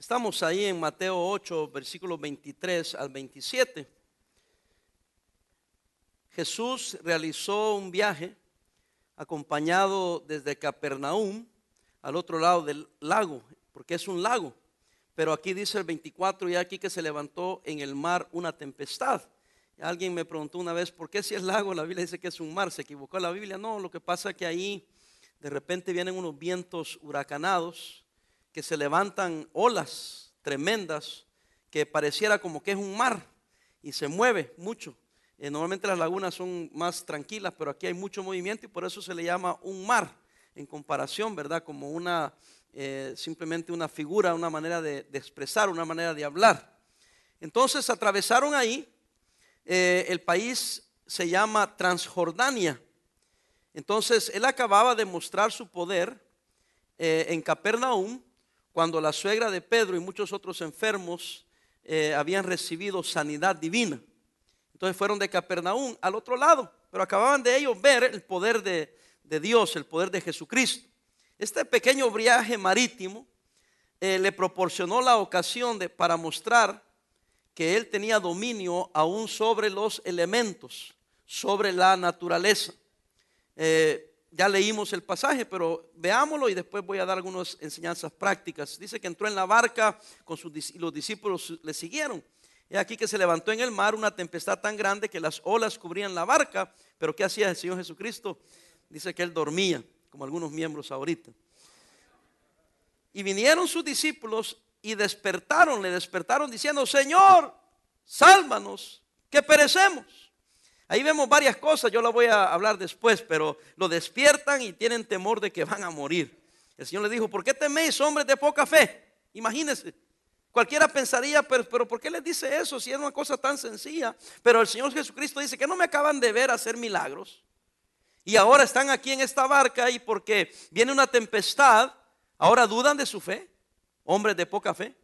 Estamos ahí en Mateo 8, versículos 23 al 27. Jesús realizó un viaje acompañado desde Capernaum al otro lado del lago, porque es un lago. Pero aquí dice el 24 y aquí que se levantó en el mar una tempestad. Alguien me preguntó una vez, ¿por qué si es lago la Biblia dice que es un mar? ¿Se equivocó la Biblia? No, lo que pasa es que ahí de repente vienen unos vientos huracanados que se levantan olas tremendas que pareciera como que es un mar y se mueve mucho. Eh, normalmente las lagunas son más tranquilas, pero aquí hay mucho movimiento y por eso se le llama un mar en comparación, ¿verdad? Como una, eh, simplemente una figura, una manera de, expresar, una manera de hablar. Entonces atravesaron ahí, eh, el país se llama Transjordania. Entonces él acababa de mostrar su poder en Capernaum cuando la suegra de Pedro y muchos otros enfermos eh, habían recibido sanidad divina. Entonces fueron de Capernaum al otro lado, pero acababan de ellos ver el poder de, Dios, el poder de Jesucristo. Este pequeño viaje marítimo eh, le proporcionó la ocasión de, para mostrar que él tenía dominio aún sobre los elementos, sobre la naturaleza. Eh, ya leímos el pasaje, pero veámoslo y después voy a dar algunas enseñanzas prácticas. Dice que entró en la barca con sus, y los discípulos le siguieron. Y aquí que se levantó en el mar una tempestad tan grande que las olas cubrían la barca. Pero ¿qué hacía el Señor Jesucristo? Dice que él dormía, como algunos miembros ahorita. Y vinieron sus discípulos y despertaron, le despertaron diciendo, Señor, sálvanos, que perecemos. Ahí vemos varias cosas, yo las voy a hablar después, pero lo despiertan y tienen temor de que van a morir. El Señor le dijo, ¿por qué teméis, hombres de poca fe? Imagínense. Cualquiera pensaría, pero, pero, ¿por qué les dice eso si es una cosa tan sencilla? Pero el Señor Jesucristo dice que no me acaban de ver hacer milagros. Y ahora están aquí en esta barca y porque viene una tempestad, ahora dudan de su fe, hombres de poca fe.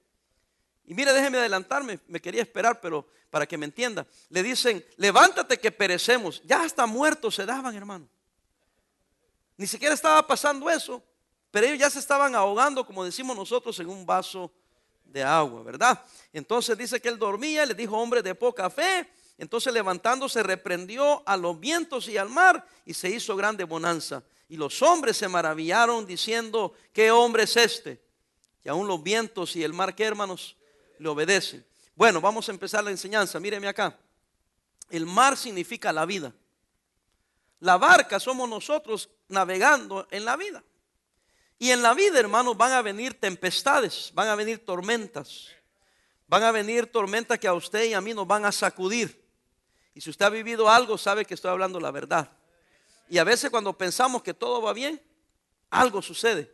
Y mire, déjeme adelantarme, me quería esperar, pero para que me entienda. Le dicen, levántate que perecemos. Ya hasta muertos se daban, hermano. Ni siquiera estaba pasando eso, pero ellos ya se estaban ahogando, como decimos nosotros, en un vaso de agua, ¿verdad? Entonces dice que él dormía, le dijo, hombre de poca fe. Entonces levantándose reprendió a los vientos y al mar y se hizo grande bonanza. Y los hombres se maravillaron diciendo, ¿qué hombre es este? Y aún los vientos y el mar, ¿qué hermanos? Le obedecen. Bueno, vamos a empezar la enseñanza. Míreme acá. El mar significa la vida. La barca somos nosotros navegando en la vida. Y en la vida, hermanos, van a venir tempestades, van a venir tormentas. Van a venir tormentas que a usted y a mí nos van a sacudir. Y si usted ha vivido algo, sabe que estoy hablando la verdad. Y a veces cuando pensamos que todo va bien, algo sucede.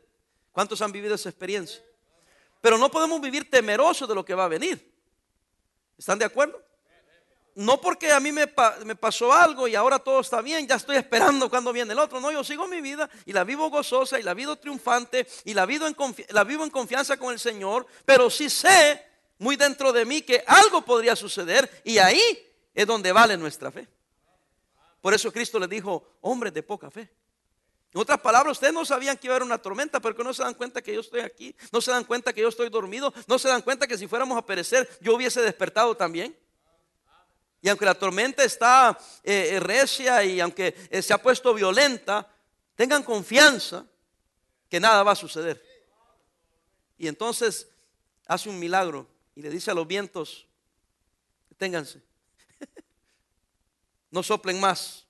¿Cuántos han vivido esa experiencia? Pero no podemos vivir temerosos de lo que va a venir. ¿Están de acuerdo? No porque a mí me, pasó algo y ahora todo está bien, ya estoy esperando cuando viene el otro. No, yo sigo mi vida y la vivo gozosa y la vivo triunfante y la vivo en, la vivo en confianza con el Señor, pero sí sé muy dentro de mí que algo podría suceder y ahí es donde vale nuestra fe. Por eso Cristo le dijo, hombres de poca fe. En otras palabras, ustedes no sabían que iba a haber una tormenta, porque no se dan cuenta que yo estoy aquí, no se dan cuenta que yo estoy dormido, no se dan cuenta que si fuéramos a perecer, yo hubiese despertado también. Y aunque la tormenta está eh, eh, recia y aunque eh, se ha puesto violenta, tengan confianza que nada va a suceder. Y entonces hace un milagro y le dice a los vientos, ténganse, no soplen más,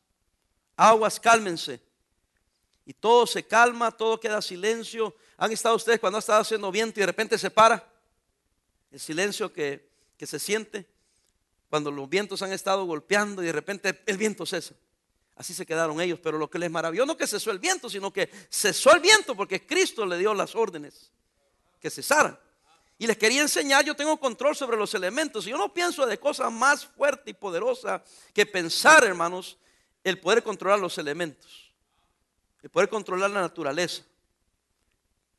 aguas cálmense y todo se calma, todo queda silencio. ¿Han estado ustedes cuando ha estado haciendo viento y de repente se para? El silencio que, que se siente cuando los vientos han estado golpeando y de repente el viento cesa. Así se quedaron ellos, pero lo que les maravilló no que cesó el viento, sino que cesó el viento porque Cristo le dio las órdenes que cesaran. Y les quería enseñar, yo tengo control sobre los elementos. Y yo no pienso de cosas más fuerte y poderosa que pensar, hermanos, el poder controlar los elementos de poder controlar la naturaleza.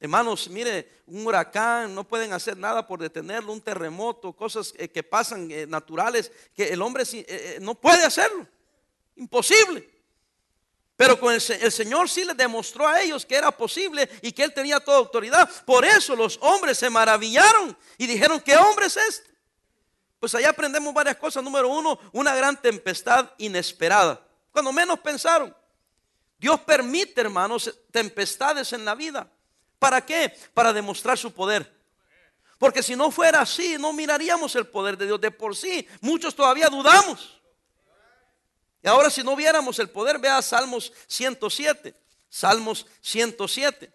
Hermanos, mire, un huracán, no pueden hacer nada por detenerlo, un terremoto, cosas eh, que pasan eh, naturales, que el hombre eh, no puede hacerlo. Imposible. Pero con el, el, Señor sí les demostró a ellos que era posible y que Él tenía toda autoridad. Por eso los hombres se maravillaron y dijeron, ¿qué hombre es este? Pues allá aprendemos varias cosas. Número uno, una gran tempestad inesperada. Cuando menos pensaron. Dios permite, hermanos, tempestades en la vida. ¿Para qué? Para demostrar su poder. Porque si no fuera así, no miraríamos el poder de Dios de por sí. Muchos todavía dudamos. Y ahora si no viéramos el poder, vea Salmos 107. Salmos 107,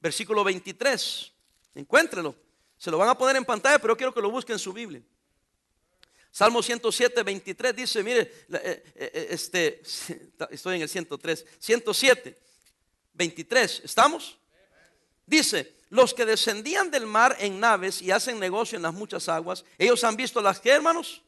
versículo 23. Encuéntrelo. Se lo van a poner en pantalla, pero quiero que lo busquen en su Biblia. Salmo 107, 23 dice, mire, eh, eh, eh, este, estoy en el 103, 107, 23, ¿estamos? Dice, los que descendían del mar en naves y hacen negocio en las muchas aguas, ellos han visto las que, hermanos,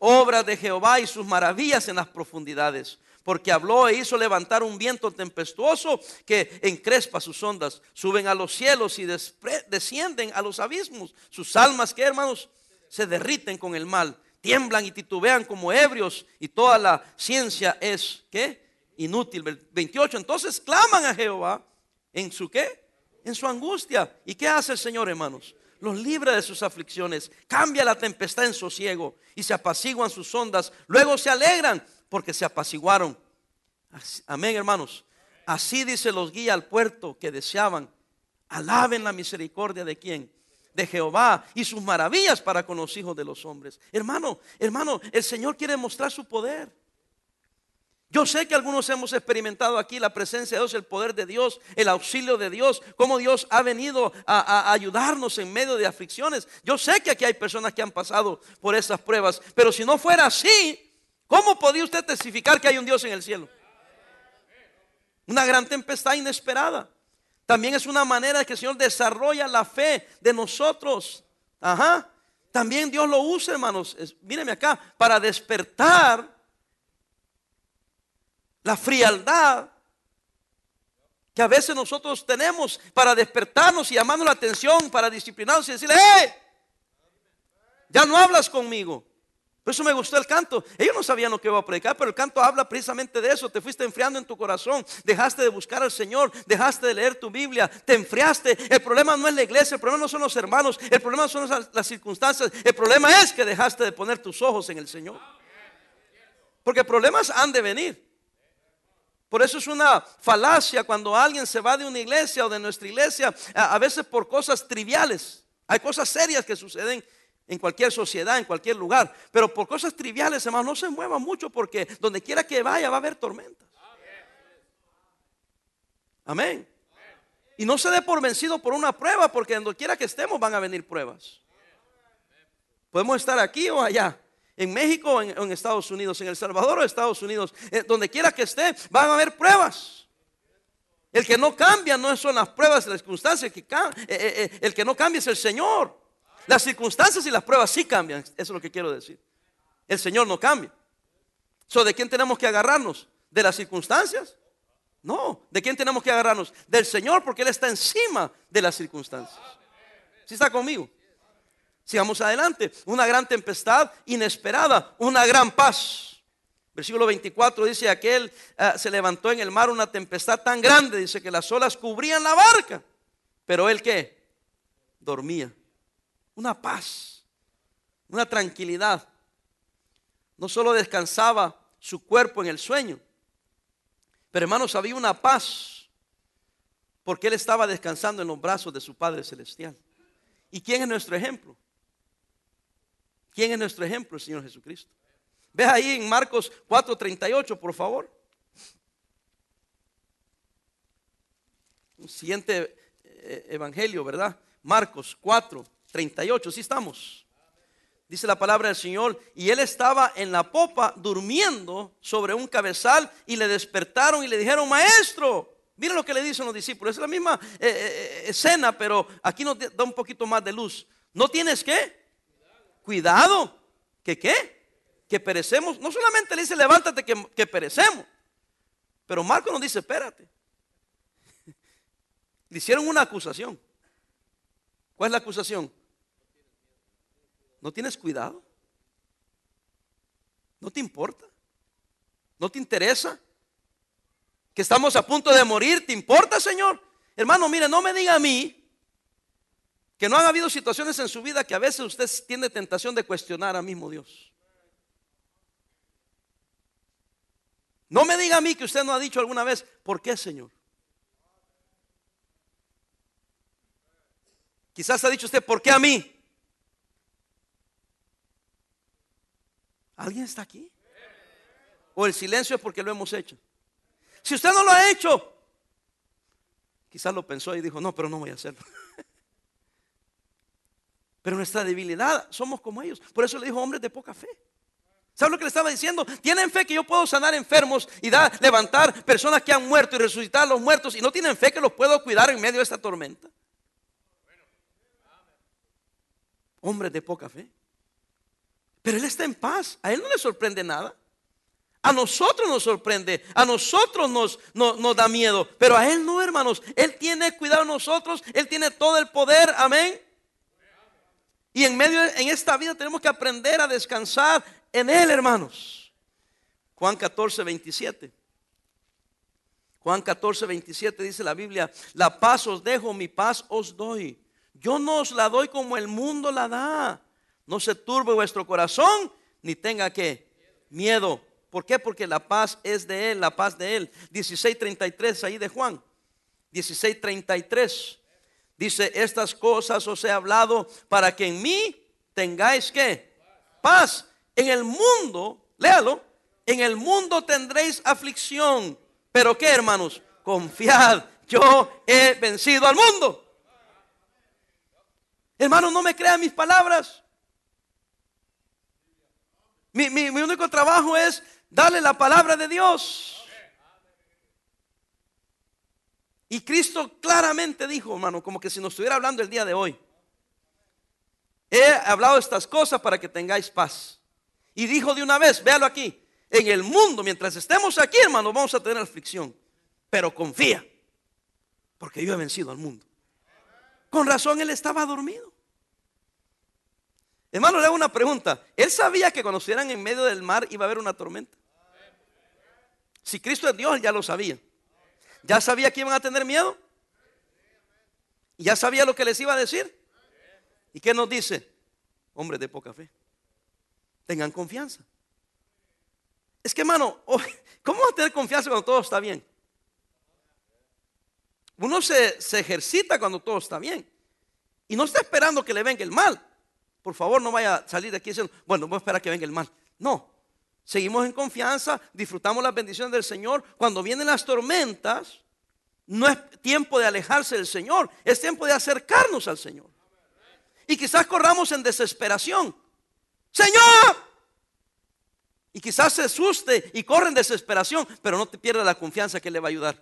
obras de Jehová y sus maravillas en las profundidades. Porque habló e hizo levantar un viento tempestuoso que encrespa sus ondas, suben a los cielos y descienden a los abismos. Sus almas, que hermanos, se derriten con el mal tiemblan y titubean como ebrios y toda la ciencia es, ¿qué? Inútil. 28, entonces claman a Jehová en su qué? En su angustia. ¿Y qué hace el Señor, hermanos? Los libra de sus aflicciones, cambia la tempestad en sosiego y se apaciguan sus ondas. Luego se alegran porque se apaciguaron. Amén, hermanos. Así dice los guía al puerto que deseaban. Alaben la misericordia de quién? De Jehová y sus maravillas para con los hijos de los hombres. Hermano, hermano, el Señor quiere mostrar su poder. Yo sé que algunos hemos experimentado aquí la presencia de Dios, el poder de Dios, el auxilio de Dios, cómo Dios ha venido a, ayudarnos en medio de aflicciones. Yo sé que aquí hay personas que han pasado por esas pruebas, pero si no fuera así, ¿cómo podía usted testificar que hay un Dios en el cielo? Una gran tempestad inesperada. También es una manera que el Señor desarrolla la fe de nosotros. Ajá. También Dios lo usa, hermanos. Mírenme acá, para despertar la frialdad que a veces nosotros tenemos para despertarnos y llamarnos la atención, para disciplinarnos y decirle, ¡eh! Ya no hablas conmigo. Por eso me gustó el canto. Ellos no sabían lo que iba a predicar, pero el canto habla precisamente de eso. Te fuiste enfriando en tu corazón, dejaste de buscar al Señor, dejaste de leer tu Biblia, te enfriaste. El problema no es la iglesia, el problema no son los hermanos, el problema son las circunstancias. El problema es que dejaste de poner tus ojos en el Señor. Porque problemas han de venir. Por eso es una falacia cuando alguien se va de una iglesia o de nuestra iglesia, a veces por cosas triviales. Hay cosas serias que suceden en cualquier sociedad, en cualquier lugar. Pero por cosas triviales, hermano, no se mueva mucho porque donde quiera que vaya va a haber tormentas. Amén. Y no se dé por vencido por una prueba, porque donde quiera que estemos van a venir pruebas. Podemos estar aquí o allá, en México o en, Estados Unidos, en El Salvador o Estados Unidos, eh, donde quiera que esté, van a haber pruebas. El que no cambia no son las pruebas, las circunstancias, que, eh, eh, el que no cambia es el Señor. Las circunstancias y las pruebas sí cambian, eso es lo que quiero decir. El Señor no cambia. So, ¿De quién tenemos que agarrarnos? ¿De las circunstancias? No, ¿de quién tenemos que agarrarnos? Del Señor, porque Él está encima de las circunstancias. ¿Sí está conmigo? Sigamos adelante. Una gran tempestad inesperada, una gran paz. Versículo 24 dice, aquel eh, se levantó en el mar una tempestad tan grande, dice que las olas cubrían la barca. Pero él qué? Dormía una paz, una tranquilidad. No solo descansaba su cuerpo en el sueño, pero hermanos, había una paz, porque él estaba descansando en los brazos de su Padre Celestial. ¿Y quién es nuestro ejemplo? ¿Quién es nuestro ejemplo? El Señor Jesucristo. Ve ahí en Marcos 4:38, por favor. Siguiente eh, evangelio, ¿verdad? Marcos 4, 38, sí estamos. Dice la palabra del Señor, y él estaba en la popa durmiendo sobre un cabezal y le despertaron y le dijeron, maestro, mira lo que le dicen los discípulos, es la misma eh, eh, eh, escena, pero aquí nos da un poquito más de luz. ¿No tienes qué? Cuidado. ¿Que qué? Que perecemos. No solamente le dice, levántate que, que perecemos, pero Marco nos dice, espérate. Le hicieron una acusación. ¿Cuál es la acusación? ¿No tienes cuidado? ¿No te importa? ¿No te interesa? Que estamos a punto de morir, ¿te importa, Señor? Hermano, mire, no me diga a mí que no han habido situaciones en su vida que a veces usted tiene tentación de cuestionar a mismo Dios. No me diga a mí que usted no ha dicho alguna vez, ¿por qué, Señor? Quizás ha dicho usted, ¿por qué a mí? ¿Alguien está aquí? ¿O el silencio es porque lo hemos hecho? Si usted no lo ha hecho, quizás lo pensó y dijo, no, pero no voy a hacerlo. Pero nuestra debilidad somos como ellos. Por eso le dijo hombres de poca fe. ¿Sabe lo que le estaba diciendo? Tienen fe que yo puedo sanar enfermos y dar, levantar personas que han muerto y resucitar a los muertos y no tienen fe que los puedo cuidar en medio de esta tormenta. Hombres de poca fe. Pero Él está en paz. A Él no le sorprende nada. A nosotros nos sorprende, a nosotros nos, da miedo, pero a Él no, hermanos. Él tiene cuidado de nosotros, Él tiene todo el poder, amén. Y en medio, en esta vida tenemos que aprender a descansar en Él, hermanos. Juan 14, 27. Juan 14, 27 dice la Biblia, la paz os dejo, mi paz os doy. Yo no os la doy como el mundo la da. No se turbe vuestro corazón, ni tenga que miedo. ¿Por qué? Porque la paz es de Él, la paz de Él. 16.33 ahí de Juan. 16.33. Dice, estas cosas os he hablado para que en mí tengáis que paz. En el mundo, léalo, en el mundo tendréis aflicción. Pero qué, hermanos, confiad, yo he vencido al mundo. Hermanos, no me crean mis palabras. Mi, único trabajo es darle la palabra de Dios. Y Cristo claramente dijo, hermano, como que si nos estuviera hablando el día de hoy. He hablado estas cosas para que tengáis paz. Y dijo de una vez, véalo aquí, en el mundo, mientras estemos aquí, hermano, vamos a tener aflicción. Pero confía, porque yo he vencido al mundo. Con razón él estaba dormido. Hermano, le hago una pregunta. Él sabía que cuando estuvieran en medio del mar iba a haber una tormenta. Si Cristo es Dios, ya lo sabía. ¿Ya sabía que iban a tener miedo? ¿Ya sabía lo que les iba a decir? ¿Y qué nos dice? Hombres de poca fe. Tengan confianza. Es que, hermano, ¿cómo va a tener confianza cuando todo está bien? Uno se, se, ejercita cuando todo está bien. Y no está esperando que le venga el mal. Por favor, no vaya a salir de aquí diciendo, bueno, voy a esperar que venga el mal. No. Seguimos en confianza, disfrutamos las bendiciones del Señor. Cuando vienen las tormentas, no es tiempo de alejarse del Señor, es tiempo de acercarnos al Señor. Y quizás corramos en desesperación. Señor. Y quizás se asuste y corre en desesperación, pero no te pierda la confianza que le va a ayudar.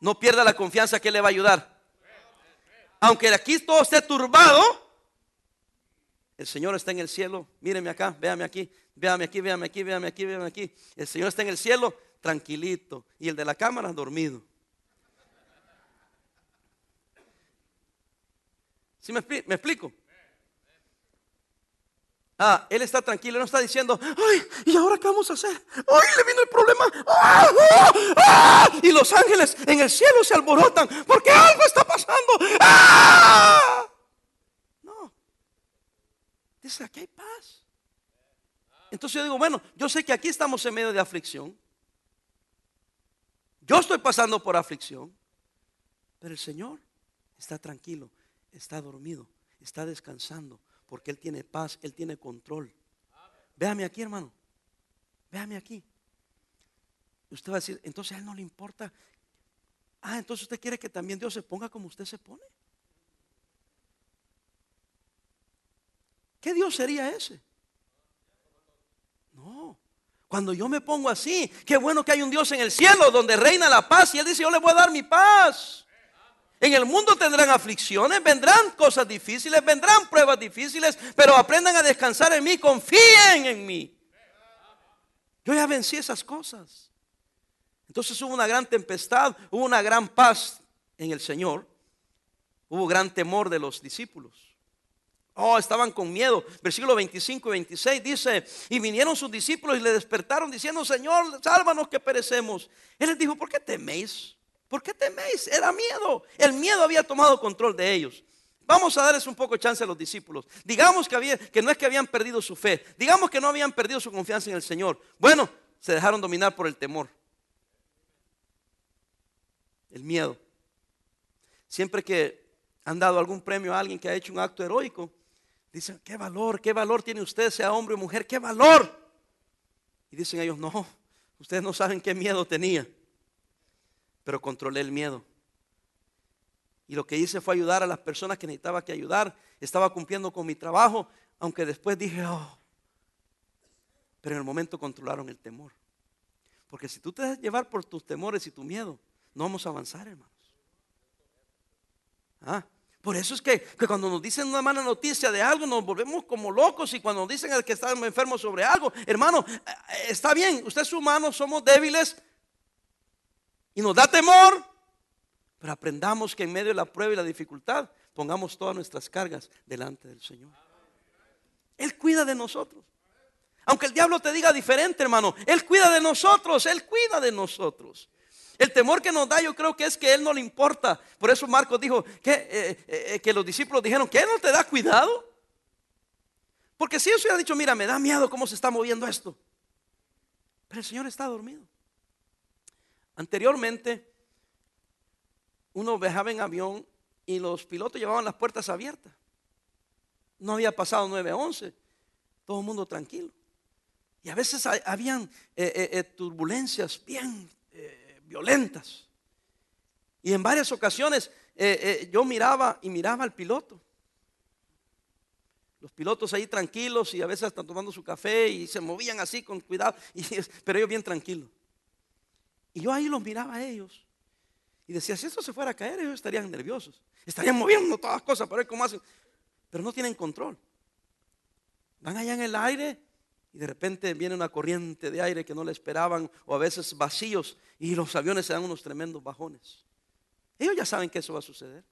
No pierda la confianza que le va a ayudar. Aunque aquí todo esté turbado, el Señor está en el cielo. Míreme acá, véame aquí, véame aquí, véame aquí, véame aquí, véame aquí. El Señor está en el cielo tranquilito y el de la cámara dormido. ¿Sí me, me explico? Ah, él está tranquilo, no está diciendo, ay, ¿y ahora qué vamos a hacer? Ay, le vino el problema. ¡Ah, ah, ah! Y los ángeles en el cielo se alborotan porque algo está pasando. ¡Ah! Dice, aquí hay paz. Entonces yo digo, bueno, yo sé que aquí estamos en medio de aflicción. Yo estoy pasando por aflicción. Pero el Señor está tranquilo, está dormido, está descansando, porque Él tiene paz, Él tiene control. Véame aquí, hermano. Véame aquí. Usted va a decir, entonces a Él no le importa. Ah, entonces usted quiere que también Dios se ponga como usted se pone. ¿Qué Dios sería ese? No. Cuando yo me pongo así, qué bueno que hay un Dios en el cielo donde reina la paz y Él dice, yo le voy a dar mi paz. En el mundo tendrán aflicciones, vendrán cosas difíciles, vendrán pruebas difíciles, pero aprendan a descansar en mí, confíen en mí. Yo ya vencí esas cosas. Entonces hubo una gran tempestad, hubo una gran paz en el Señor, hubo gran temor de los discípulos. Oh, estaban con miedo. Versículo 25 y 26 dice, y vinieron sus discípulos y le despertaron diciendo, Señor, sálvanos que perecemos. Él les dijo, ¿por qué teméis? ¿Por qué teméis? Era miedo. El miedo había tomado control de ellos. Vamos a darles un poco de chance a los discípulos. Digamos que, había, que no es que habían perdido su fe. Digamos que no habían perdido su confianza en el Señor. Bueno, se dejaron dominar por el temor. El miedo. Siempre que han dado algún premio a alguien que ha hecho un acto heroico, Dicen, ¿qué valor, qué valor tiene usted, sea hombre o mujer? ¿Qué valor? Y dicen ellos, no, ustedes no saben qué miedo tenía, pero controlé el miedo. Y lo que hice fue ayudar a las personas que necesitaba que ayudar. Estaba cumpliendo con mi trabajo, aunque después dije, oh, pero en el momento controlaron el temor. Porque si tú te dejas llevar por tus temores y tu miedo, no vamos a avanzar, hermanos. Ah, por eso es que, cuando nos dicen una mala noticia de algo nos volvemos como locos y cuando nos dicen que estamos enfermos sobre algo, hermano, eh, está bien, usted es humano, somos débiles y nos da temor, pero aprendamos que en medio de la prueba y la dificultad pongamos todas nuestras cargas delante del Señor. Él cuida de nosotros. Aunque el diablo te diga diferente, hermano, Él cuida de nosotros, Él cuida de nosotros. El temor que nos da yo creo que es que Él no le importa. Por eso Marcos dijo que, eh, eh, eh, los discípulos dijeron que Él no te da cuidado. Porque si Él hubiera dicho, mira, me da miedo cómo se está moviendo esto. Pero el Señor está dormido. Anteriormente, uno viajaba en avión y los pilotos llevaban las puertas abiertas. No había pasado 9-11. Todo el mundo tranquilo. Y a veces habían turbulencias bien violentas. Y en varias ocasiones eh, eh, yo miraba y miraba al piloto. Los pilotos ahí tranquilos y a veces están tomando su café y se movían así con cuidado, pero ellos bien tranquilos. Y yo ahí los miraba a ellos y decía, si esto se fuera a caer, ellos estarían nerviosos, estarían moviendo todas las cosas para ver cómo hacen, pero no tienen control. Van allá en el aire y de repente viene una corriente de aire que no le esperaban o a veces vacíos y los aviones se dan unos tremendos bajones. Ellos ya saben que eso va a suceder.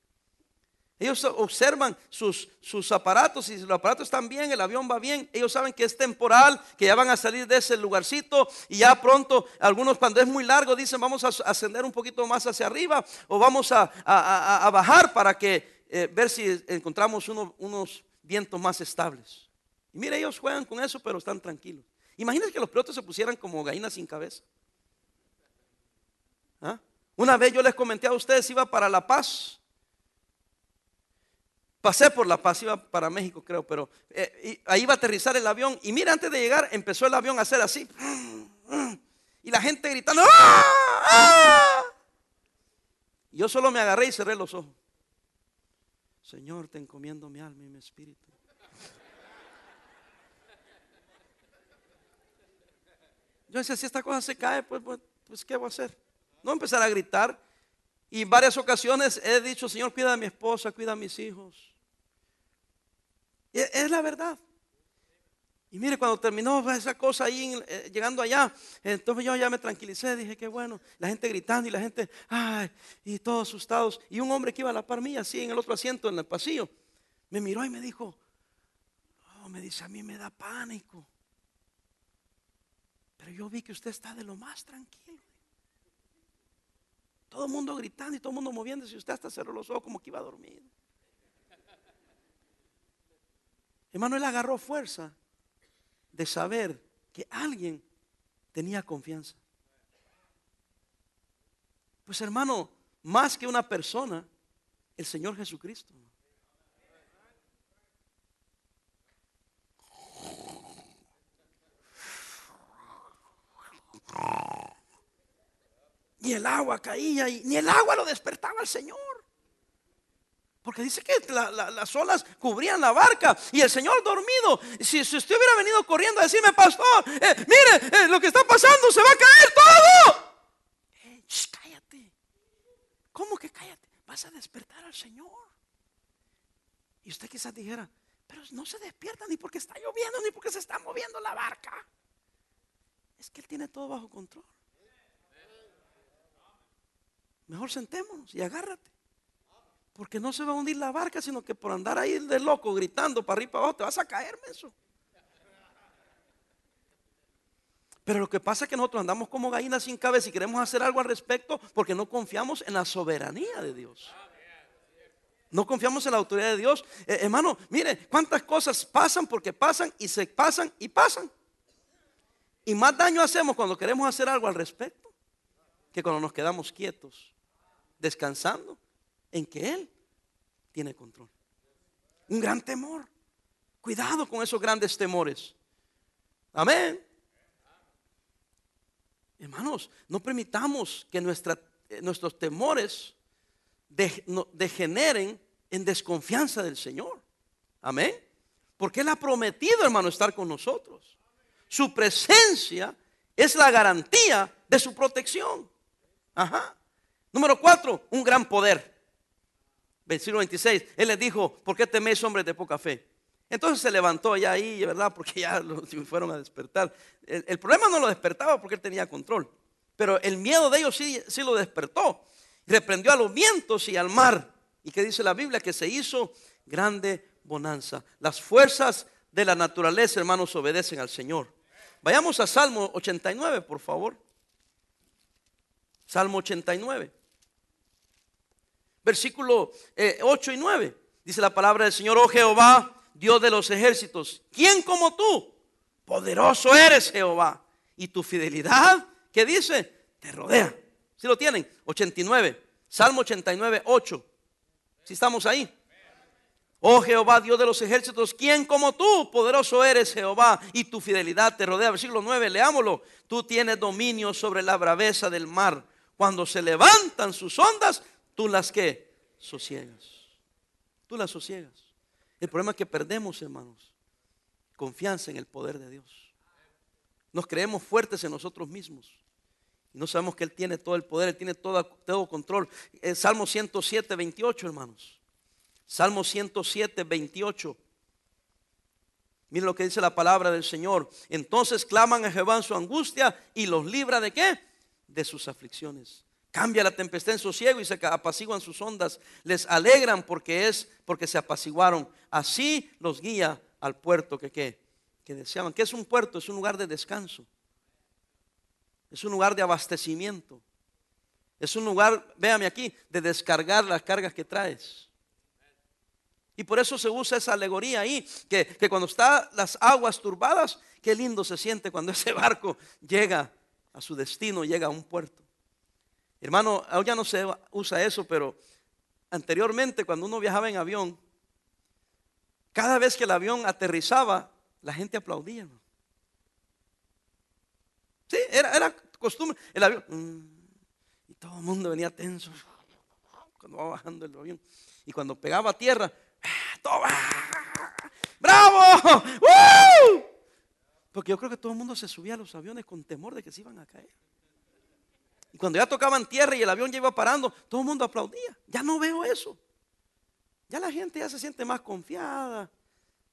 Ellos observan sus, sus aparatos y si los aparatos están bien, el avión va bien. Ellos saben que es temporal, que ya van a salir de ese lugarcito y ya pronto, algunos cuando es muy largo dicen vamos a ascender un poquito más hacia arriba o vamos a, bajar para que eh, ver si encontramos unos vientos más estables. Y mire, ellos juegan con eso, pero están tranquilos. Imagínense que los pilotos se pusieran como gallinas sin cabeza. ¿Ah? Una vez yo les comenté a ustedes, iba para La Paz. Pasé por La Paz, iba para México creo, pero eh, ahí iba a aterrizar el avión. Y mira, antes de llegar empezó el avión a hacer así. Y la gente gritando. ¡Ah! ¡Ah! Yo solo me agarré y cerré los ojos. Señor, te encomiendo mi alma y mi espíritu. Yo decía, si esta cosa se cae, pues, pues, pues, ¿qué voy a hacer? No empezar a gritar. Y en varias ocasiones he dicho, Señor, cuida a mi esposa, cuida a mis hijos. es la verdad. Y mire, cuando terminó esa cosa ahí, eh, llegando allá, entonces yo ya me tranquilicé, dije, qué bueno, la gente gritando y la gente, ay, y todos asustados. Y un hombre que iba a la par mía, así en el otro asiento, en el pasillo, me miró y me dijo, oh, me dice, a mí me da pánico. Pero yo vi que usted está de lo más tranquilo. Todo el mundo gritando y todo el mundo moviéndose y usted hasta cerró los ojos como que iba a dormir. Hermano, él agarró fuerza de saber que alguien tenía confianza. Pues hermano, más que una persona, el Señor Jesucristo. Y el agua caía y ni el agua lo despertaba al Señor. Porque dice que las olas cubrían la barca y el Señor dormido. Si, usted hubiera venido corriendo a decirme, pastor, eh, mire eh, lo que está pasando, se va a caer todo. Eh, cállate. ¿Cómo que cállate? Vas a despertar al Señor. Y usted quizás dijera, pero no se despierta ni porque está lloviendo ni porque se está moviendo la barca. Es que Él tiene todo bajo control. Mejor sentémonos y agárrate. Porque no se va a hundir la barca, sino que por andar ahí de loco gritando para arriba y para abajo, te vas a caer, eso. Pero lo que pasa es que nosotros andamos como gallinas sin cabeza y queremos hacer algo al respecto porque no confiamos en la soberanía de Dios. No confiamos en la autoridad de Dios. Eh, hermano, mire cuántas cosas pasan porque pasan y se pasan y pasan. Y más daño hacemos cuando queremos hacer algo al respecto que cuando nos quedamos quietos, descansando en que Él tiene control. Un gran temor. Cuidado con esos grandes temores. Amén. Hermanos, no permitamos que eh, nuestros temores degeneren en desconfianza del Señor. Amén. Porque Él ha prometido, hermano, estar con nosotros. Su presencia es la garantía de su protección. Ajá. Número cuatro, un gran poder. Versículo 26. Él les dijo, ¿por qué teméis hombres de poca fe? Entonces se levantó ya ahí, ¿verdad? Porque ya lo fueron a despertar. El, problema no lo despertaba porque él tenía control. Pero el miedo de ellos sí, sí lo despertó. Reprendió a los vientos y al mar. ¿Y qué dice la Biblia? Que se hizo grande bonanza. Las fuerzas de la naturaleza, hermanos, obedecen al Señor. Vayamos a Salmo 89, por favor. Salmo 89. Versículo 8 eh, y 9. Dice la palabra del Señor, oh Jehová, Dios de los ejércitos. ¿Quién como tú? Poderoso eres Jehová. Y tu fidelidad, ¿qué dice? Te rodea. Si lo tienen? 89. Salmo 89, 8. Si estamos ahí. Oh Jehová, Dios de los ejércitos, ¿quién como tú? Poderoso eres Jehová y tu fidelidad te rodea. Versículo 9, leámoslo. Tú tienes dominio sobre la braveza del mar. Cuando se levantan sus ondas, tú las que sosiegas. Tú las sosiegas. El problema es que perdemos, hermanos, confianza en el poder de Dios. Nos creemos fuertes en nosotros mismos. Y no sabemos que Él tiene todo el poder, Él tiene todo, control. El Salmo 107, 28, hermanos. Salmo 107, 28. Miren lo que dice la palabra del Señor. Entonces claman a Jehová en su angustia y los libra de qué? De sus aflicciones. Cambia la tempestad en sosiego y se apaciguan sus ondas. Les alegran porque es porque se apaciguaron. Así los guía al puerto que ¿qué? que deseaban. ¿Qué es un puerto? Es un lugar de descanso. Es un lugar de abastecimiento. Es un lugar, véame aquí, de descargar las cargas que traes. Y por eso se usa esa alegoría ahí, que, que cuando están las aguas turbadas, qué lindo se siente cuando ese barco llega a su destino, llega a un puerto. Hermano, ahora ya no se usa eso, pero anteriormente cuando uno viajaba en avión, cada vez que el avión aterrizaba, la gente aplaudía. Sí, era, costumbre. El avión, mm, y todo el mundo venía tenso cuando va bajando el avión. Y cuando pegaba a tierra, ¡ah, ¡toma! ¡Bravo! Porque yo creo que todo el mundo se subía a los aviones con temor de que se iban a caer. Y cuando ya tocaban tierra y el avión ya iba parando, todo el mundo aplaudía. Ya no veo eso. Ya la gente ya se siente más confiada.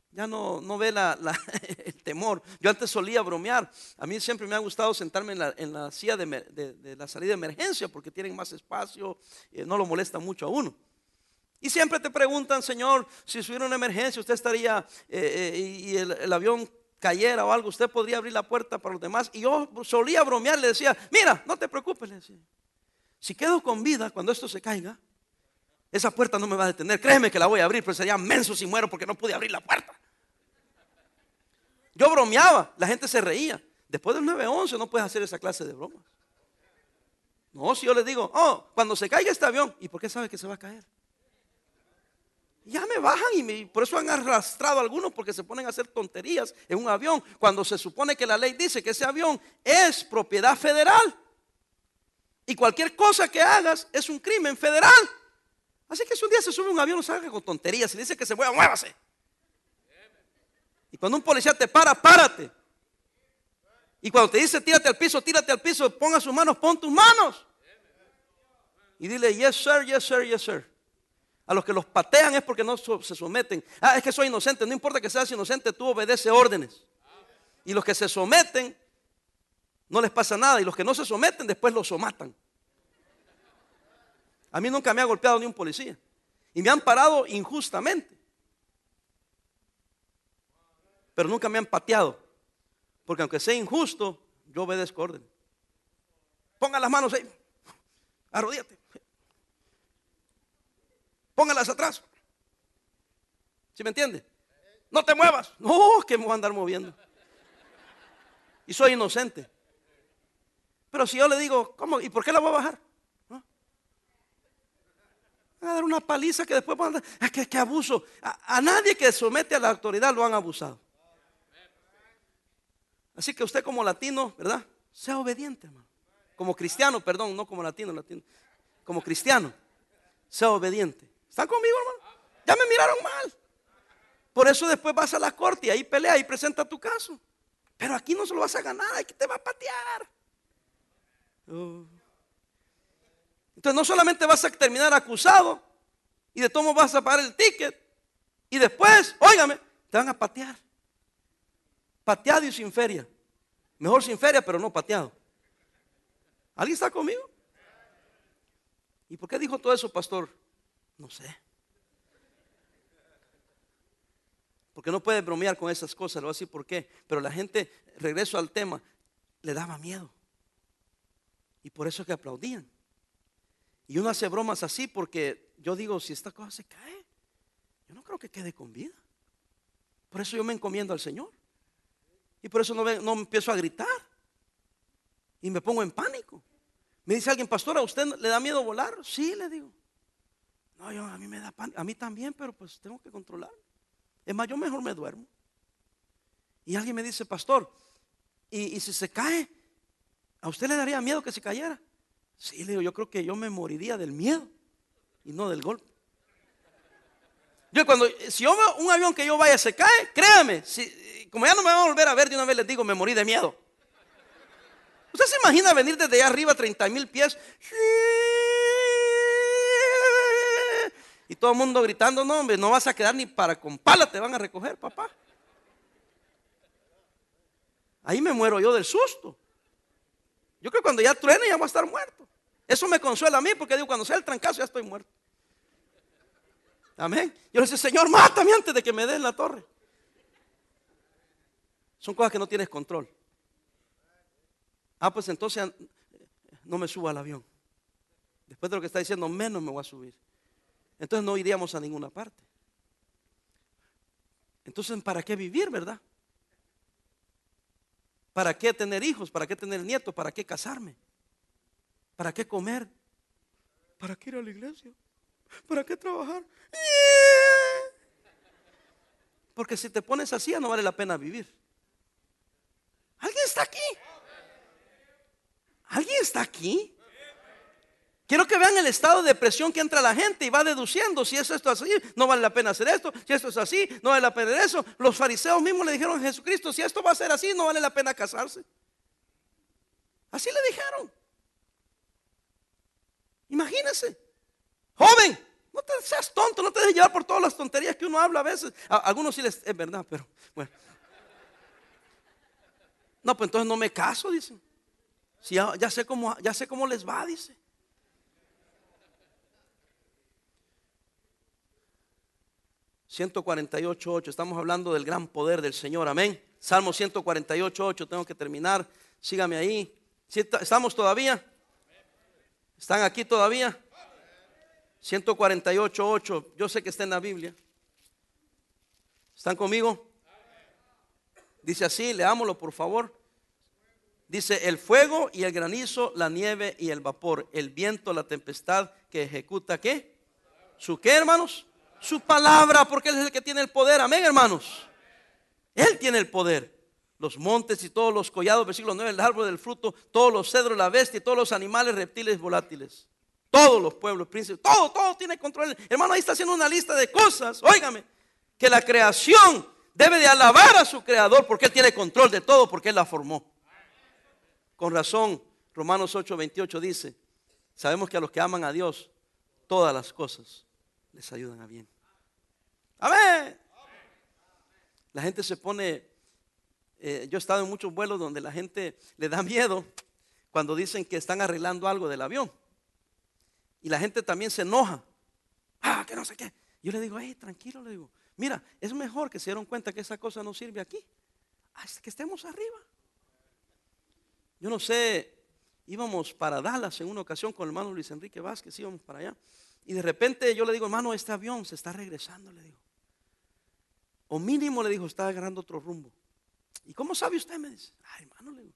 Ya no, no ve el temor. Yo antes solía bromear. A mí siempre me ha gustado sentarme en la, silla de, la salida de emergencia porque tienen más espacio, y no lo molesta mucho a uno. Y siempre te preguntan, Señor, si hubiera una emergencia, usted estaría, eh, eh, y el avión cayera o algo, usted podría abrir la puerta para los demás. Y yo solía bromear, le decía, mira, no te preocupes, le decía. Si quedo con vida cuando esto se caiga, esa puerta no me va a detener. Créeme que la voy a abrir, pero sería menso si muero porque no pude abrir la puerta. Yo bromeaba, la gente se reía. Después del 9-11 no puedes hacer esa clase de bromas. No, si yo le digo, oh, cuando se caiga este avión, ¿y por qué sabe que se va a caer? Ya me bajan y por eso han arrastrado a algunos porque se ponen a hacer tonterías en un avión cuando se supone que la ley dice que ese avión es propiedad federal. Y cualquier cosa que hagas es un crimen federal. Así que si un día se sube un avión, no salga con tonterías y dice que se mueva, muévase. Y cuando un policía te para, párate. Y cuando te dice tírate al piso, tírate al piso, ponga sus manos, pon tus manos. Y dile, yes sir, yes sir, yes sir. A los que los patean es porque no se someten. Ah, es que soy inocente. No importa que seas inocente, tú obedeces órdenes. Y los que se someten, no les pasa nada. Y los que no se someten, después los somatan. A mí nunca me ha golpeado ni un policía. Y me han parado injustamente. Pero nunca me han pateado. Porque aunque sea injusto, yo obedezco orden. Ponga las manos ahí. Arrodíate. Póngalas atrás. ¿Sí me entiende? No te muevas. No, que me voy a andar moviendo. Y soy inocente. Pero si yo le digo, ¿cómo? ¿Y por qué la voy a bajar? a dar una paliza que después van a dar, que, abuso. A, nadie que somete a la autoridad lo han abusado. Así que usted como latino, ¿verdad? Sea obediente, hermano. Como cristiano, perdón, no como latino, latino. Como cristiano, sea obediente. ¿Están conmigo, hermano? Ya me miraron mal. Por eso después vas a la corte y ahí pelea y presenta tu caso. Pero aquí no se lo vas a ganar, aquí te va a patear. Oh. Entonces no solamente vas a terminar acusado y de todo vas a pagar el ticket y después, óigame, te van a patear. Pateado y sin feria. Mejor sin feria, pero no pateado. ¿Alguien está conmigo? ¿Y por qué dijo todo eso, pastor? No sé. Porque no puede bromear con esas cosas, lo voy a decir por qué. Pero la gente, regreso al tema, le daba miedo. Y por eso es que aplaudían. Y uno hace bromas así porque yo digo, si esta cosa se cae, yo no creo que quede con vida. Por eso yo me encomiendo al Señor. Y por eso no, no empiezo a gritar. Y me pongo en pánico. Me dice alguien, pastor, ¿a usted le da miedo volar? Sí, le digo. No, yo, a mí me da pánico. A mí también, pero pues tengo que controlar. Es más, yo mejor me duermo. Y alguien me dice, pastor, ¿y, si se cae? ¿A usted le daría miedo que se cayera? Sí, le digo, yo creo que yo me moriría del miedo y no del golpe. Yo cuando, si yo veo un avión que yo vaya se cae, créame, si, como ya no me van a volver a ver, de una vez les digo, me morí de miedo. ¿Usted se imagina venir desde allá arriba, 30 mil pies? Y todo el mundo gritando, no, hombre, no vas a quedar ni para con pala, te van a recoger, papá. Ahí me muero yo del susto. Yo creo que cuando ya truene ya voy a estar muerto. Eso me consuela a mí porque digo, cuando sea el trancazo ya estoy muerto. Amén. Yo le decía, Señor, mátame antes de que me den la torre. Son cosas que no tienes control. Ah, pues entonces no me suba al avión. Después de lo que está diciendo, menos me voy a subir. Entonces no iríamos a ninguna parte. Entonces, ¿para qué vivir, verdad? ¿Para qué tener hijos? ¿Para qué tener nietos? ¿Para qué casarme? ¿Para qué comer? ¿Para qué ir a la iglesia? ¿Para qué trabajar? Porque si te pones así ya no vale la pena vivir. ¿Alguien está aquí? ¿Alguien está aquí? Quiero que vean el estado de depresión que entra la gente y va deduciendo si es esto así, no vale la pena hacer esto, si esto es así, no vale la pena eso. Los fariseos mismos le dijeron a Jesucristo, si esto va a ser así, no vale la pena casarse. Así le dijeron. Imagínense, joven, no te seas tonto, no te dejes llevar por todas las tonterías que uno habla a veces. A algunos sí les es verdad, pero bueno. No, pues entonces no me caso, dicen. Si ya, sé cómo, ya sé cómo les va, dice. 148.8, estamos hablando del gran poder del Señor, amén. Salmo 148.8, tengo que terminar, sígame ahí. ¿Estamos todavía? ¿Están aquí todavía? 148.8, yo sé que está en la Biblia. ¿Están conmigo? Dice así, leámoslo por favor. Dice, el fuego y el granizo, la nieve y el vapor, el viento, la tempestad que ejecuta qué? ¿Su qué, hermanos? Su palabra, porque Él es el que tiene el poder. Amén, hermanos. Él tiene el poder. Los montes y todos los collados, versículo 9, el árbol del fruto, todos los cedros, la bestia y todos los animales, reptiles volátiles. Todos los pueblos, príncipes, todo, todo tiene control. Hermano, ahí está haciendo una lista de cosas. Óigame, que la creación debe de alabar a su creador porque Él tiene control de todo, porque Él la formó. Con razón, Romanos 8, 28 dice, sabemos que a los que aman a Dios, todas las cosas les ayudan a bien. Amén. La gente se pone, eh, yo he estado en muchos vuelos donde la gente le da miedo cuando dicen que están arreglando algo del avión. Y la gente también se enoja. Ah, que no sé qué. Yo le digo, hey, tranquilo, le digo, mira, es mejor que se dieron cuenta que esa cosa no sirve aquí, hasta que estemos arriba. Yo no sé, íbamos para Dallas en una ocasión con el hermano Luis Enrique Vázquez, íbamos para allá. Y de repente yo le digo, hermano, este avión se está regresando, le digo. O mínimo le dijo, está agarrando otro rumbo. ¿Y cómo sabe usted? Me dice, ay, hermano, le digo.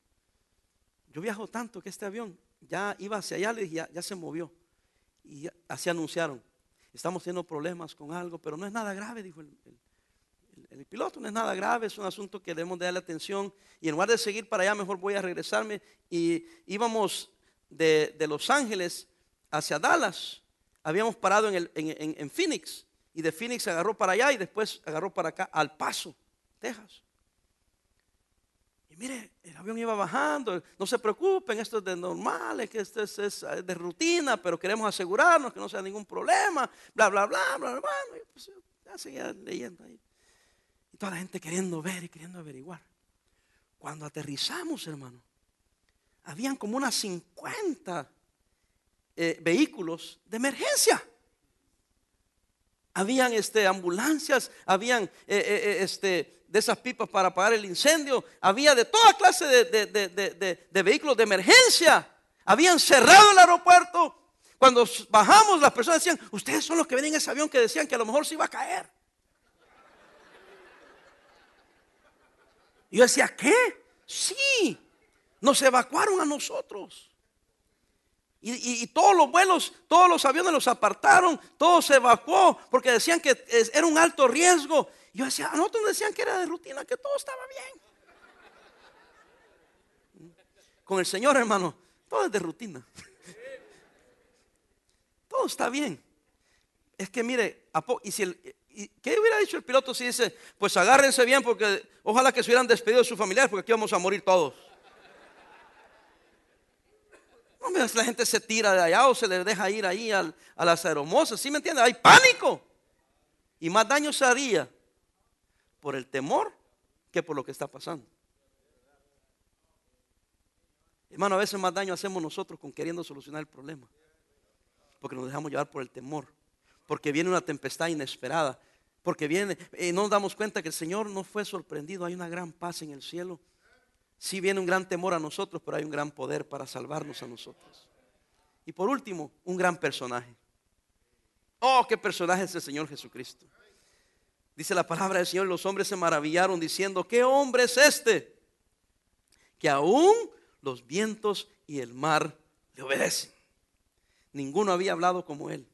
Yo viajo tanto que este avión ya iba hacia allá, le dije, ya, se movió. Y así anunciaron estamos teniendo problemas con algo, pero no es nada grave, dijo el, piloto, no es nada grave, es un asunto que debemos darle atención. Y en lugar de seguir para allá, mejor voy a regresarme. Y íbamos de, Los Ángeles hacia Dallas, habíamos parado en, en Phoenix, y de Phoenix agarró para allá y después agarró para acá, al Paso, Texas mire, el avión iba bajando, no se preocupen, esto es de normal, que esto es, de rutina, pero queremos asegurarnos que no sea ningún problema, bla, bla, bla, bla, bla. Y pues, ya seguía leyendo ahí. Y toda la gente queriendo ver y queriendo averiguar. Cuando aterrizamos, hermano, habían como unas 50 eh, vehículos de emergencia habían este, ambulancias, habían eh, eh, este, de esas pipas para apagar el incendio, había de toda clase de, vehículos de emergencia, habían cerrado el aeropuerto. Cuando bajamos, las personas decían, ustedes son los que venían en ese avión que decían que a lo mejor se iba a caer. Y yo decía, ¿qué? Sí, nos evacuaron a nosotros. Y, y, todos los vuelos, todos los aviones los apartaron, todo se evacuó porque decían que era un alto riesgo. Yo decía, a nosotros nos decían que era de rutina, que todo estaba bien. Con el Señor, hermano, todo es de rutina. Todo está bien. Es que mire, y si el, ¿qué hubiera dicho el piloto si dice, pues agárrense bien porque ojalá que se hubieran despedido de sus familiares porque aquí vamos a morir todos? La gente se tira de allá o se le deja ir ahí a las aeromosas, ¿sí me entiende? Hay pánico. Y más daño se haría por el temor que por lo que está pasando. Hermano, a veces más daño hacemos nosotros con queriendo solucionar el problema. Porque nos dejamos llevar por el temor. Porque viene una tempestad inesperada. Porque viene, y no nos damos cuenta que el Señor no fue sorprendido. Hay una gran paz en el cielo. Sí viene un gran temor a nosotros, pero hay un gran poder para salvarnos a nosotros. Y por último, un gran personaje. Oh, qué personaje es el Señor Jesucristo. Dice la palabra del Señor, los hombres se maravillaron diciendo, ¿qué hombre es este? Que aún los vientos y el mar le obedecen. Ninguno había hablado como él.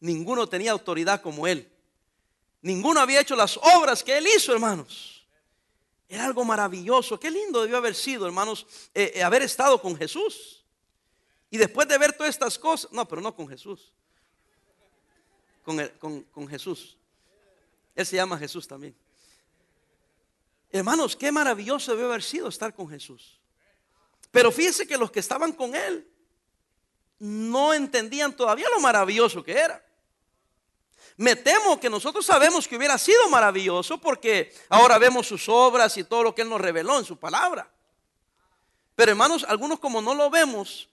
Ninguno tenía autoridad como él. Ninguno había hecho las obras que él hizo, hermanos. Era algo maravilloso. Qué lindo debió haber sido, hermanos, eh, eh, haber estado con Jesús. Y después de ver todas estas cosas, no, pero no con Jesús. Con, con Jesús. Él se llama Jesús también. Hermanos, qué maravilloso debe haber sido estar con Jesús. Pero fíjense que los que estaban con Él no entendían todavía lo maravilloso que era. Me temo que nosotros sabemos que hubiera sido maravilloso porque ahora vemos sus obras y todo lo que Él nos reveló en su palabra. Pero hermanos, algunos como no lo vemos,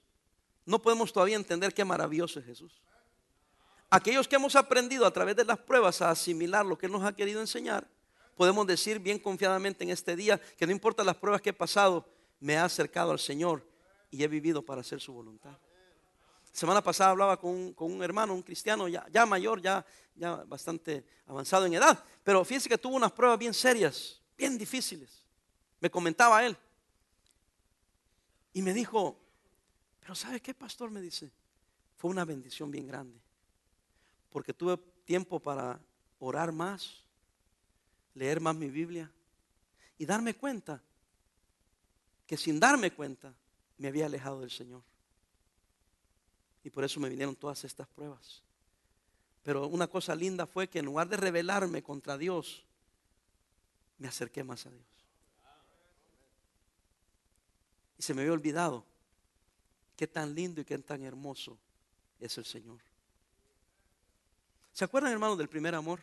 no podemos todavía entender qué maravilloso es Jesús aquellos que hemos aprendido a través de las pruebas a asimilar lo que Él nos ha querido enseñar, podemos decir bien confiadamente en este día que no importa las pruebas que he pasado, me he acercado al Señor y he vivido para hacer su voluntad. Semana pasada hablaba con un, hermano, un cristiano ya, mayor, ya, ya bastante avanzado en edad, pero fíjense que tuvo unas pruebas bien serias, bien difíciles. Me comentaba él. Y me dijo, pero ¿sabe qué, pastor? Me dice, fue una bendición bien grande porque tuve tiempo para orar más, leer más mi Biblia y darme cuenta que sin darme cuenta me había alejado del Señor. Y por eso me vinieron todas estas pruebas. Pero una cosa linda fue que en lugar de rebelarme contra Dios, me acerqué más a Dios. Y se me había olvidado qué tan lindo y qué tan hermoso es el Señor. ¿Se acuerdan, hermanos, del primer amor?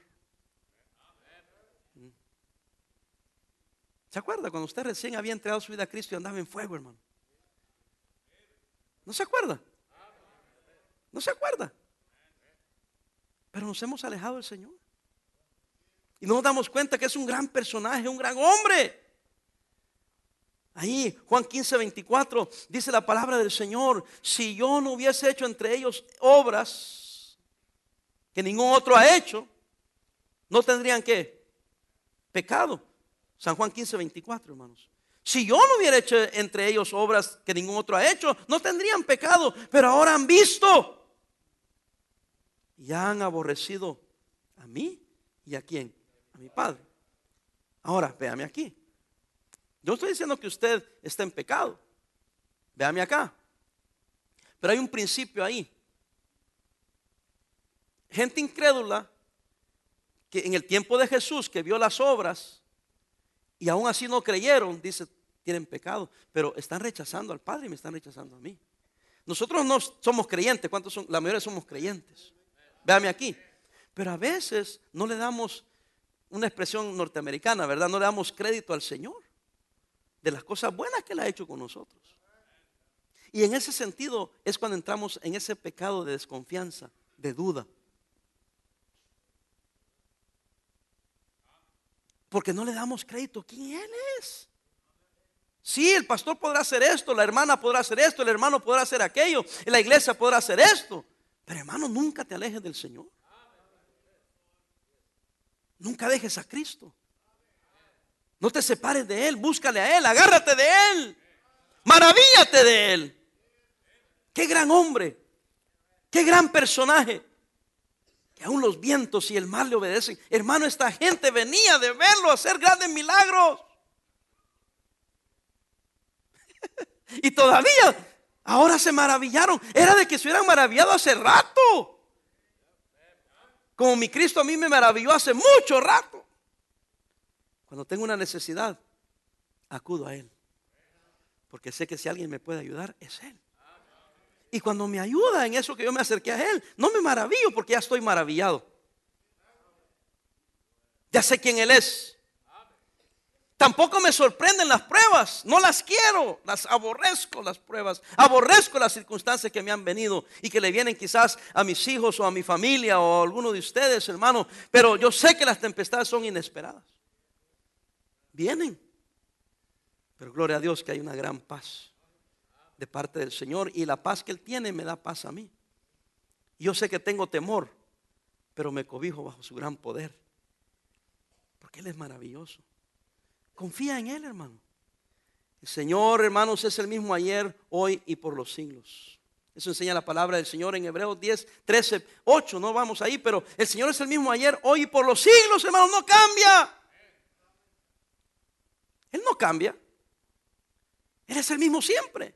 Mm. ¿Se acuerda cuando usted recién había entregado su vida a Cristo y andaba en fuego, hermano? ¿No se acuerda? ¿No se acuerda? Pero nos hemos alejado del Señor. Y no nos damos cuenta que es un gran personaje, un gran hombre. Ahí, Juan 15, 24, dice la palabra del Señor, si yo no hubiese hecho entre ellos obras que ningún otro ha hecho, no tendrían que pecado. San Juan 15, 24, hermanos. Si yo no hubiera hecho entre ellos obras que ningún otro ha hecho, no tendrían pecado, pero ahora han visto y han aborrecido a mí y a quién, a mi Padre. Ahora, véame aquí. Yo estoy diciendo que usted está en pecado. Véame acá. Pero hay un principio ahí. Gente incrédula que en el tiempo de Jesús que vio las obras y aún así no creyeron, dice, tienen pecado, pero están rechazando al Padre y me están rechazando a mí. Nosotros no somos creyentes, ¿cuántos son? La mayoría somos creyentes. Véame aquí. Pero a veces no le damos una expresión norteamericana, ¿verdad? No le damos crédito al Señor de las cosas buenas que Él ha hecho con nosotros. Y en ese sentido es cuando entramos en ese pecado de desconfianza, de duda. Porque no le damos crédito quién Él es. Sí, el pastor podrá hacer esto, la hermana podrá hacer esto, el hermano podrá hacer aquello, la iglesia podrá hacer esto. Pero hermano, nunca te alejes del Señor. Nunca dejes a Cristo. No te separes de Él, búscale a Él, agárrate de Él. Maravíllate de Él. Qué gran hombre, qué gran personaje. Que aún los vientos y el mar le obedecen. Hermano, esta gente venía de verlo hacer grandes milagros. y todavía Ahora se maravillaron. Era de que se hubieran maravillado hace rato. Como mi Cristo a mí me maravilló hace mucho rato. Cuando tengo una necesidad, acudo a Él. Porque sé que si alguien me puede ayudar, es Él. Y cuando me ayuda en eso que yo me acerqué a Él, no me maravillo porque ya estoy maravillado. Ya sé quién Él es. Tampoco me sorprenden las pruebas, no las quiero, las aborrezco las pruebas, aborrezco las circunstancias que me han venido y que le vienen quizás a mis hijos o a mi familia o a alguno de ustedes, hermano, pero yo sé que las tempestades son inesperadas. Vienen, pero gloria a Dios que hay una gran paz de parte del Señor y la paz que Él tiene me da paz a mí. Yo sé que tengo temor, pero me cobijo bajo su gran poder, porque Él es maravilloso. Confía en Él, hermano. El Señor, hermanos, es el mismo ayer, hoy y por los siglos. Eso enseña la palabra del Señor en Hebreos 10, 13, 8. No vamos ahí, pero el Señor es el mismo ayer, hoy y por los siglos, hermano. No cambia. Él no cambia. Él es el mismo siempre.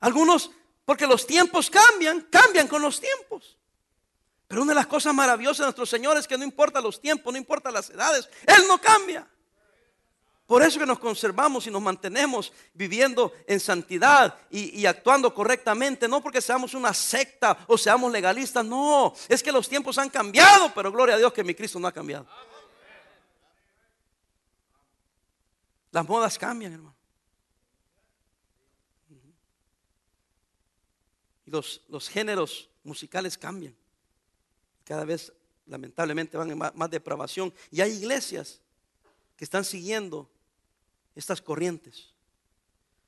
Algunos, porque los tiempos cambian, cambian con los tiempos. Pero una de las cosas maravillosas de nuestro Señor es que no importa los tiempos, no importa las edades, Él no cambia. Por eso que nos conservamos y nos mantenemos viviendo en santidad y, actuando correctamente, no porque seamos una secta o seamos legalistas, no, es que los tiempos han cambiado, pero gloria a Dios que mi Cristo no ha cambiado. Las modas cambian, hermano. Y los, los géneros musicales cambian cada vez lamentablemente van en más, depravación. Y hay iglesias que están siguiendo estas corrientes.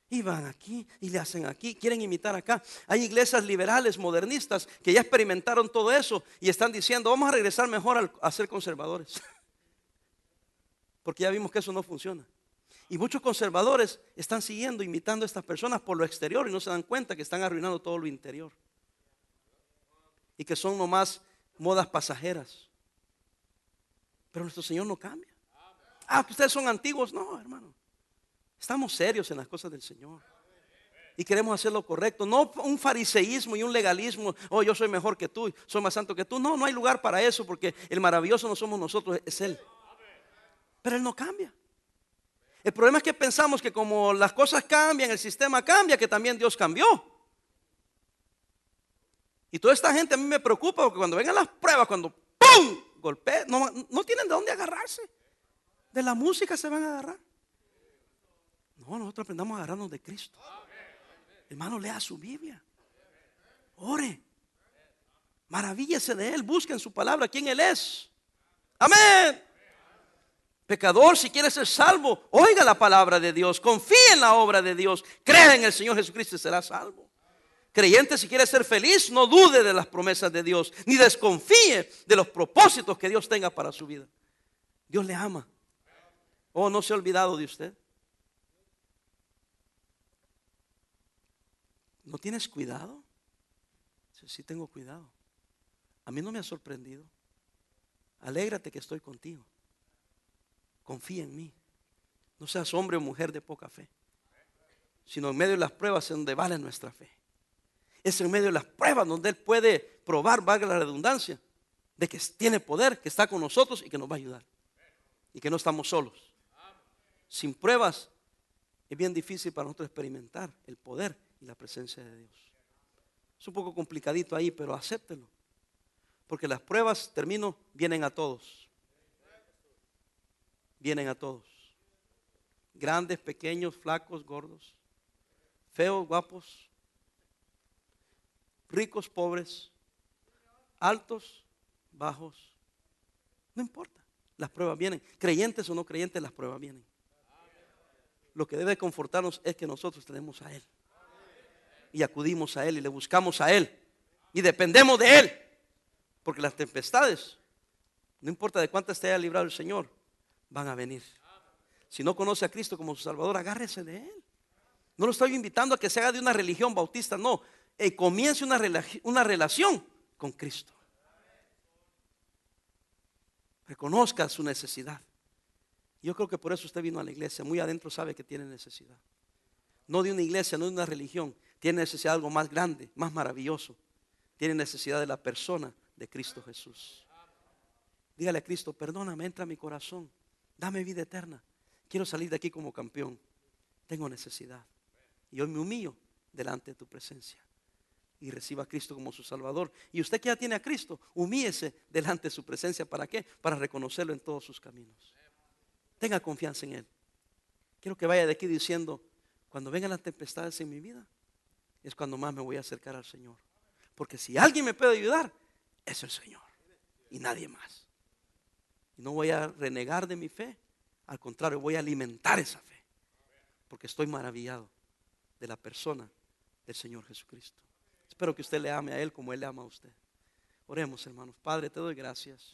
Y van aquí y le hacen aquí, quieren imitar acá. Hay iglesias liberales, modernistas, que ya experimentaron todo eso y están diciendo, vamos a regresar mejor a ser conservadores. Porque ya vimos que eso no funciona. Y muchos conservadores están siguiendo, imitando a estas personas por lo exterior y no se dan cuenta que están arruinando todo lo interior. Y que son nomás modas pasajeras. Pero nuestro Señor no cambia. Ah, ustedes son antiguos. No, hermano. Estamos serios en las cosas del Señor. Y queremos hacer lo correcto. No un fariseísmo y un legalismo. Oh, yo soy mejor que tú, soy más santo que tú. No, no hay lugar para eso porque el maravilloso no somos nosotros, es Él. Pero Él no cambia. El problema es que pensamos que como las cosas cambian, el sistema cambia, que también Dios cambió. Y toda esta gente a mí me preocupa porque cuando vengan las pruebas, cuando ¡pum! golpea, no, tienen de dónde agarrarse. De la música se van a agarrar. No, nosotros aprendamos a agarrarnos de Cristo. Hermano, lea su Biblia. Ore. Maravíllese de Él, busquen su palabra, quién Él es. Amén. Pecador, si quieres ser salvo, oiga la palabra de Dios, confíe en la obra de Dios, crea en el Señor Jesucristo y será salvo. Creyente, si quiere ser feliz, no dude de las promesas de Dios, ni desconfíe de los propósitos que Dios tenga para su vida. Dios le ama. Oh, no se ha olvidado de usted. ¿No tienes cuidado? Sí, sí tengo cuidado. A mí no me ha sorprendido. Alégrate que estoy contigo. Confía en mí. No seas hombre o mujer de poca fe, sino en medio de las pruebas en donde vale nuestra fe. Es en medio de las pruebas donde Él puede probar, valga la redundancia, de que tiene poder, que está con nosotros y que nos va a ayudar. Y que no estamos solos. Sin pruebas es bien difícil para nosotros experimentar el poder y la presencia de Dios. Es un poco complicadito ahí, pero acéptelo. Porque las pruebas, termino, vienen a todos. Vienen a todos. Grandes, pequeños, flacos, gordos. Feos, guapos. Ricos, pobres. Altos, bajos. No importa. Las pruebas vienen. Creyentes o no creyentes, las pruebas vienen. Lo que debe confortarnos es que nosotros tenemos a Él y acudimos a Él y le buscamos a Él y dependemos de Él. Porque las tempestades, no importa de cuántas te haya librado el Señor, van a venir. Si no conoce a Cristo como su Salvador, agárrese de Él. No lo estoy invitando a que se haga de una religión bautista, no. Eh, comience una, una relación con Cristo. Reconozca su necesidad. Yo creo que por eso usted vino a la iglesia. Muy adentro sabe que tiene necesidad. No de una iglesia, no de una religión, tiene necesidad de algo más grande, más maravilloso. Tiene necesidad de la persona de Cristo Jesús. Dígale a Cristo, perdóname, entra a mi corazón, dame vida eterna. Quiero salir de aquí como campeón. Tengo necesidad. Y hoy me humillo delante de tu presencia. Y reciba a Cristo como su Salvador. Y usted que ya tiene a Cristo, humíese delante de su presencia. ¿Para qué? Para reconocerlo en todos sus caminos. Tenga confianza en Él. Quiero que vaya de aquí diciendo, cuando vengan las tempestades en mi vida, es cuando más me voy a acercar al Señor. Porque si alguien me puede ayudar, es el Señor y nadie más. Y no voy a renegar de mi fe, al contrario, voy a alimentar esa fe. Porque estoy maravillado de la persona del Señor Jesucristo. Espero que usted le ame a Él como Él le ama a usted. Oremos, hermanos. Padre, te doy gracias.